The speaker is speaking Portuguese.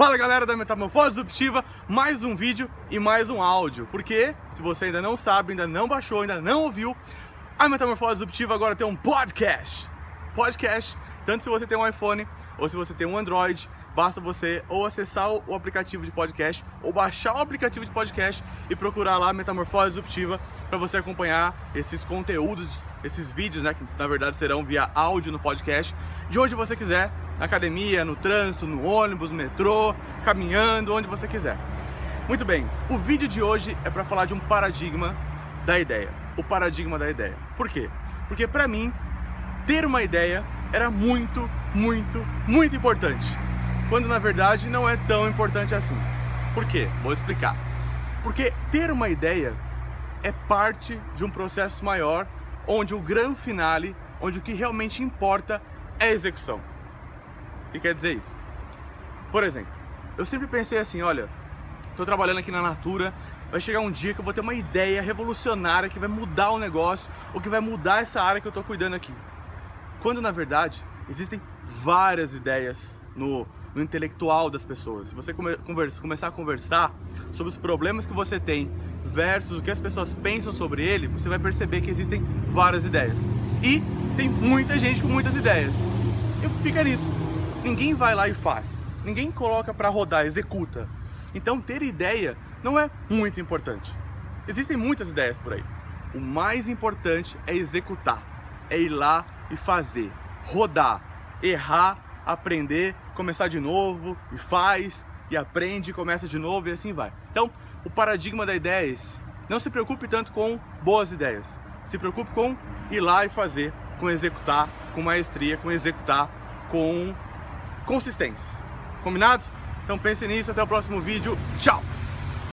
Fala galera da Metamorfose Disruptiva, mais um vídeo e mais um áudio. Porque, se você ainda não sabe, ainda não baixou, ainda não ouviu, a Metamorfose Disruptiva agora tem um podcast. Podcast, tanto se você tem um iPhone ou se você tem um Android, basta você ou acessar o aplicativo de podcast ou baixar o aplicativo de podcast e procurar lá Metamorfose Disruptiva para você acompanhar esses conteúdos, esses vídeos, né, que na verdade serão via áudio no podcast, de onde você quiser na academia, no trânsito, no ônibus, no metrô, caminhando, onde você quiser. Muito bem, o vídeo de hoje é para falar de um paradigma da ideia. O paradigma da ideia. Por quê? Porque para mim, ter uma ideia era muito, muito, muito importante. Quando na verdade não é tão importante assim. Por quê? Vou explicar. Porque ter uma ideia é parte de um processo maior, onde o grande finale, onde o que realmente importa é a execução. O que quer dizer isso? Por exemplo, eu sempre pensei assim, olha, estou trabalhando aqui na Natura, vai chegar um dia que eu vou ter uma ideia revolucionária que vai mudar o negócio ou que vai mudar essa área que eu estou cuidando aqui. Quando na verdade existem várias ideias no, no intelectual das pessoas. Se você come, conversa, começar a conversar sobre os problemas que você tem versus o que as pessoas pensam sobre ele, você vai perceber que existem várias ideias. E tem muita gente com muitas ideias. E fica nisso ninguém vai lá e faz. Ninguém coloca para rodar, executa. Então ter ideia não é muito importante. Existem muitas ideias por aí. O mais importante é executar, é ir lá e fazer, rodar, errar, aprender, começar de novo e faz e aprende, começa de novo e assim vai. Então, o paradigma da ideia é esse. Não se preocupe tanto com boas ideias. Se preocupe com ir lá e fazer, com executar, com maestria, com executar, com consistência. Combinado? Então pense nisso, até o próximo vídeo. Tchau!